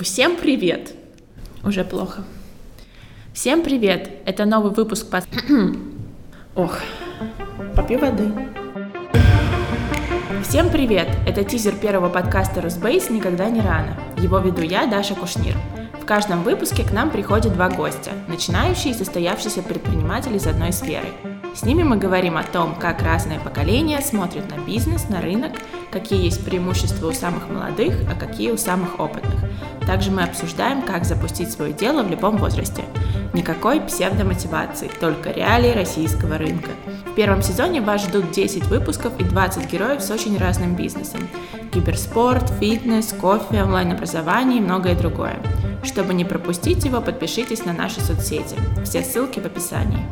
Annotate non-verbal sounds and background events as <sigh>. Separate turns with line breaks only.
Всем привет! Уже плохо. Всем привет! Это новый выпуск под... <clears throat> Ох, попью воды. Всем привет! Это тизер первого подкаста Русбейс «Никогда не рано». Его веду я, Даша Кушнир. В каждом выпуске к нам приходят два гостя, начинающие и состоявшиеся предприниматели из одной сферы – с ними мы говорим о том, как разные поколения смотрят на бизнес, на рынок, какие есть преимущества у самых молодых, а какие у самых опытных. Также мы обсуждаем, как запустить свое дело в любом возрасте. Никакой псевдомотивации, только реалии российского рынка. В первом сезоне вас ждут 10 выпусков и 20 героев с очень разным бизнесом. Киберспорт, фитнес, кофе, онлайн-образование и многое другое. Чтобы не пропустить его, подпишитесь на наши соцсети. Все ссылки в описании.